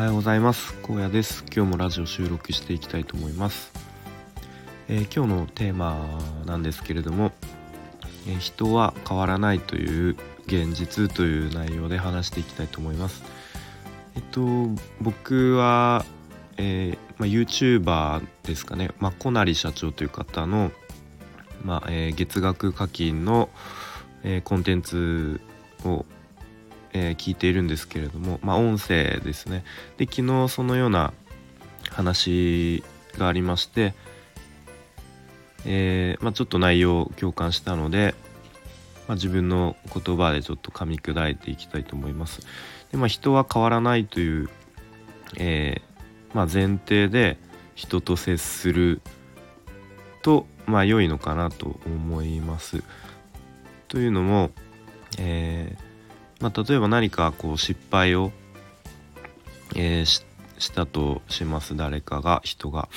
はようございます。荒野です。今日もラジオ収録していきたいと思います、えー、今日のテーマなんですけれども、えー、人は変わらないという現実という内容で話していきたいと思います。えっと僕は、えーまあ、YouTuber ですかね、まあ、小成社長という方の、まえ、月額課金の、え、コンテンツをえー、聞いているんですけれども、まあ、音声ですねで昨日そのような話がありまして、えー、まあ、ちょっと内容を共感したので、まあ、自分の言葉でちょっと噛み砕いていきたいと思います。でまあ、人は変わらないという、えー、ま前提で人と接すると、ま、良いのかなと思います。というのも、えーまあ、例えば何かこう失敗を、えー、したとします誰かが人が。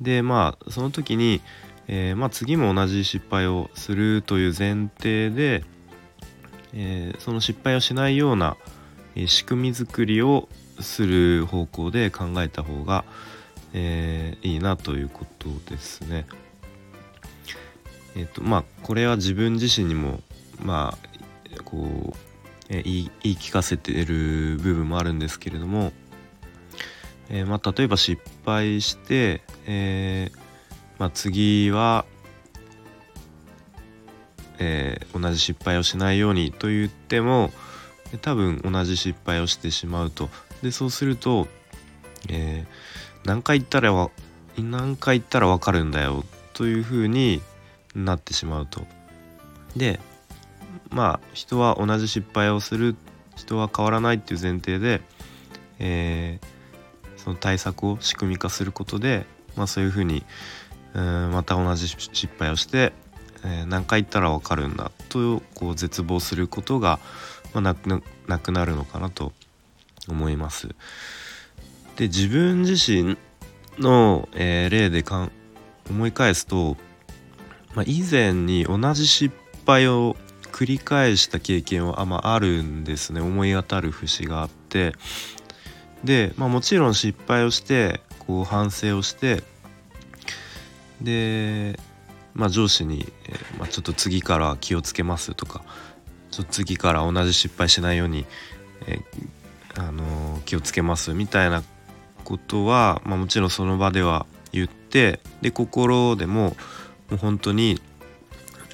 でまあその時に、えー、まあ、次も同じ失敗をするという前提で、えー、その失敗をしないような、仕組み作りをする方向で考えた方が、えいいなということですね。えっ、とまあこれは自分自身にもまあこうえ言い聞かせてる部分もあるんですけれども、え、まあ、例えば失敗して、え、まあ、次は、え、同じ失敗をしないようにと言っても多分同じ失敗をしてしまうとでそうすると、え何回言ったら何回言ったら分かるんだよというふうになってしまうと。でまあ人は同じ失敗をする人は変わらないっていう前提で、えー、その対策を仕組み化することで、まあ、そういうふうにうんまた同じ失敗をして、えー、何回言ったら分かるんだとこう絶望することが、まあ、なくなくなるのかなと思います。で自分自身の、えー、例でかん思い返すと、まあ、以前に同じ失敗を繰り返した経験はあ,、まあ、あるんですね。思い当たる節があって。で、まあ、もちろん失敗をしてこう反省をしてで、まあ、上司に、え、まあ、ちょっと次から気をつけますとかちょっと次から同じ失敗しないように、え、あのー、気をつけますみたいなことは、まあ、もちろんその場では言ってで心でももう本当に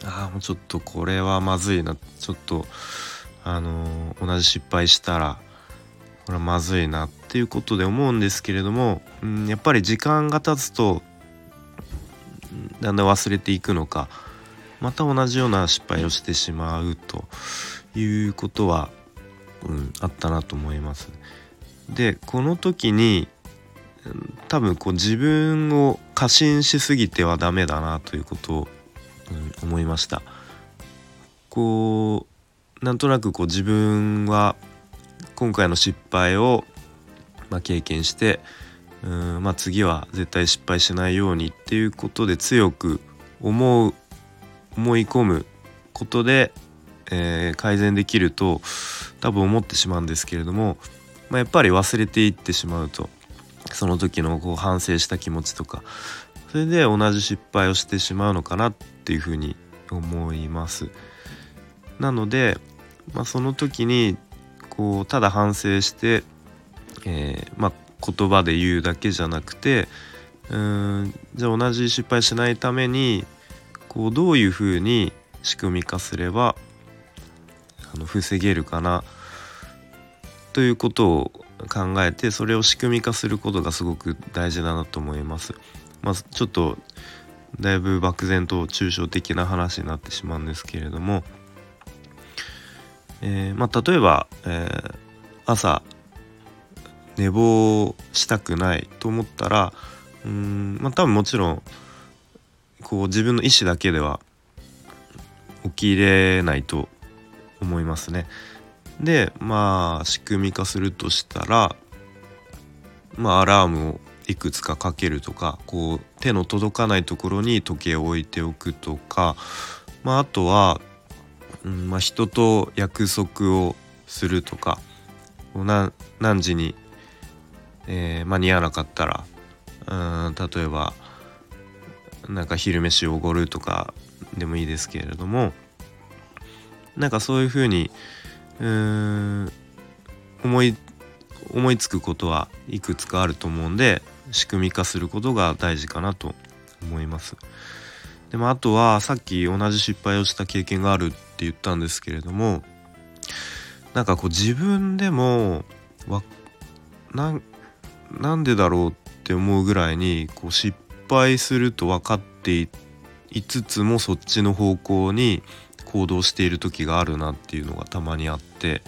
ああもうちょっとこれはまずいなちょっとあのー、同じ失敗したらこれはまずいなっていうことで思うんですけれども、うん、やっぱり時間が経つとだんだん忘れていくのかまた同じような失敗をしてしまうということは、うん、あったなと思います。でこの時に多分こう自分を過信しすぎてはダメだなということをうん、思いました。こうなんとなくこう自分は今回の失敗を、まあ、経験してうん、まあ、次は絶対失敗しないようにっていうことで強く思う思い込むことで、えー、改善できると多分思ってしまうんですけれども、まあ、やっぱり忘れていってしまうとその時のこう反省した気持ちとかそれで同じ失敗をしてしまうのかなっていうふうに思います。なので、まあ、その時にこうただ反省して、えー、まあ、言葉で言うだけじゃなくてうんじゃあ同じ失敗しないためにこうどういうふうに仕組み化すればあの防げるかなということを考えてそれを仕組み化することがすごく大事だなと思います。まあ、ちょっとだいぶ漠然と抽象的な話になってしまうんですけれども、えー、まあ、例えば、えー、朝寝坊したくないと思ったらうん、まあ、多分もちろんこう自分の意思だけでは起きれないと思いますね。でまあ仕組み化するとしたらまあアラームをいくつかかけるとかこう手の届かないところに時計を置いておくとか、まあ、あとは、うんまあ、人と約束をするとか何時にえー、間に合わなかったらうん例えばなんか昼飯をおごるとかでもいいですけれどもなんかそういうふうにうん思い思いつくことはいくつかあると思うんで仕組み化することが大事かなと思います。でもあとはさっき同じ失敗をした経験があるって言ったんですけれどもなんかこう自分でもわななんでだろうって思うぐらいにこう失敗すると分かっていつつもそっちの方向に行動している時があるなっていうのがたまにあって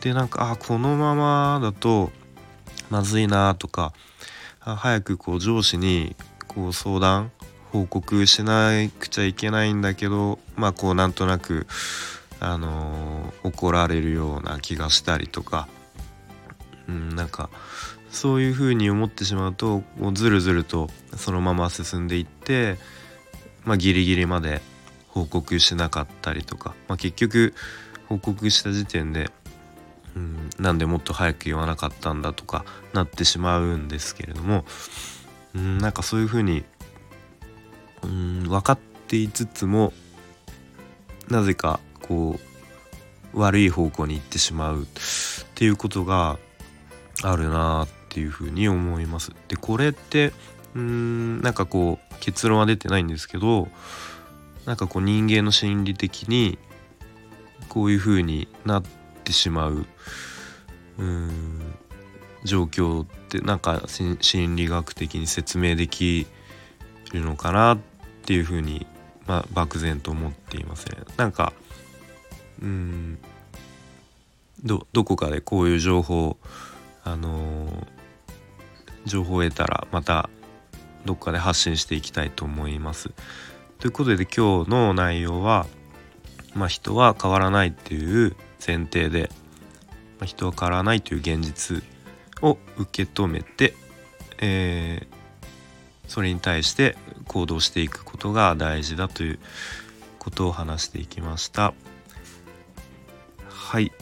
でなんかあこのままだとまずいなとか早くこう上司にこう相談報告しなくちゃいけないんだけどまあこうなんとなくあのー、怒られるような気がしたりとか、うん、なんかそういうふうに思ってしまうともうずるずるとそのまま進んでいって、まあ、ギリギリまで報告しなかったりとか、まあ、結局報告した時点で、うん、なんでもっと早く言わなかったんだとかなってしまうんですけれども、うん、なんかそういうふうに、うん、分かっていつつもなぜかこう悪い方向に行ってしまうっていうことがあるなっていうふうに思います。でこれってうんなんかこう結論は出てないんですけどなんかこう人間の心理的にこういうふうになっててしまううん状況ってなんか心理学的に説明できるのかなっていうふうに、まあ、漠然と思っていますね。なんかうんどどこかでこういう情報あのー、情報を得たらまたどっかで発信していきたいと思います。ということで今日の内容は、まあ、人は変わらないっていう前提で、まあ、人は変わらないという現実を受け止めて、えー、それに対して行動していくことが大事だということを話していきました。はい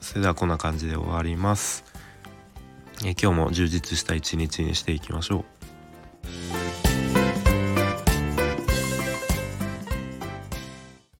それではこんな感じで終わります。え今日も充実した一日にしていきましょう。